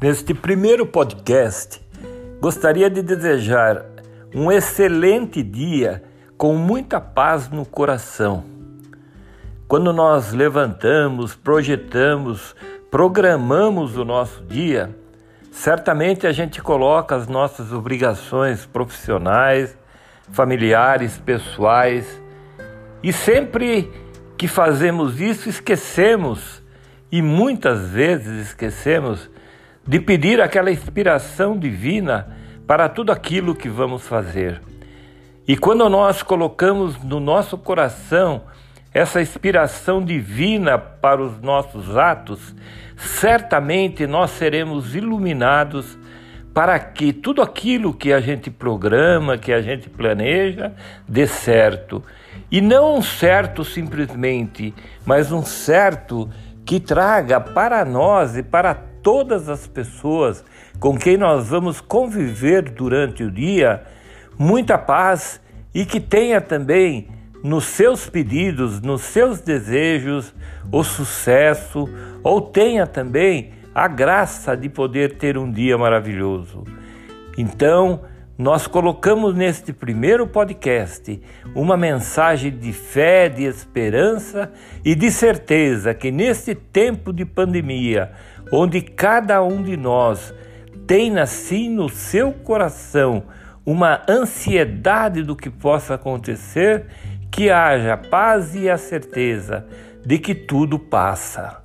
Neste primeiro podcast, gostaria de desejar um excelente dia com muita paz no coração. Quando nós levantamos, projetamos, programamos o nosso dia, certamente a gente coloca as nossas obrigações profissionais, familiares, pessoais, e sempre que fazemos isso, esquecemos, e muitas vezes esquecemos, de pedir aquela inspiração divina para tudo aquilo que vamos fazer. E quando nós colocamos no nosso coração essa inspiração divina para os nossos atos, certamente nós seremos iluminados para que tudo aquilo que a gente programa, que a gente planeja, dê certo. E não um certo simplesmente, mas um certo que traga para nós e para todas as pessoas com quem nós vamos conviver durante o dia muita paz e que tenha também nos seus pedidos, nos seus desejos, o sucesso, ou tenha também a graça de poder ter um dia maravilhoso. Então, nós colocamos neste primeiro podcast uma mensagem de fé, de esperança e de certeza que neste tempo de pandemia, onde cada um de nós tem assim no seu coração uma ansiedade do que possa acontecer, que haja paz e a certeza de que tudo passa.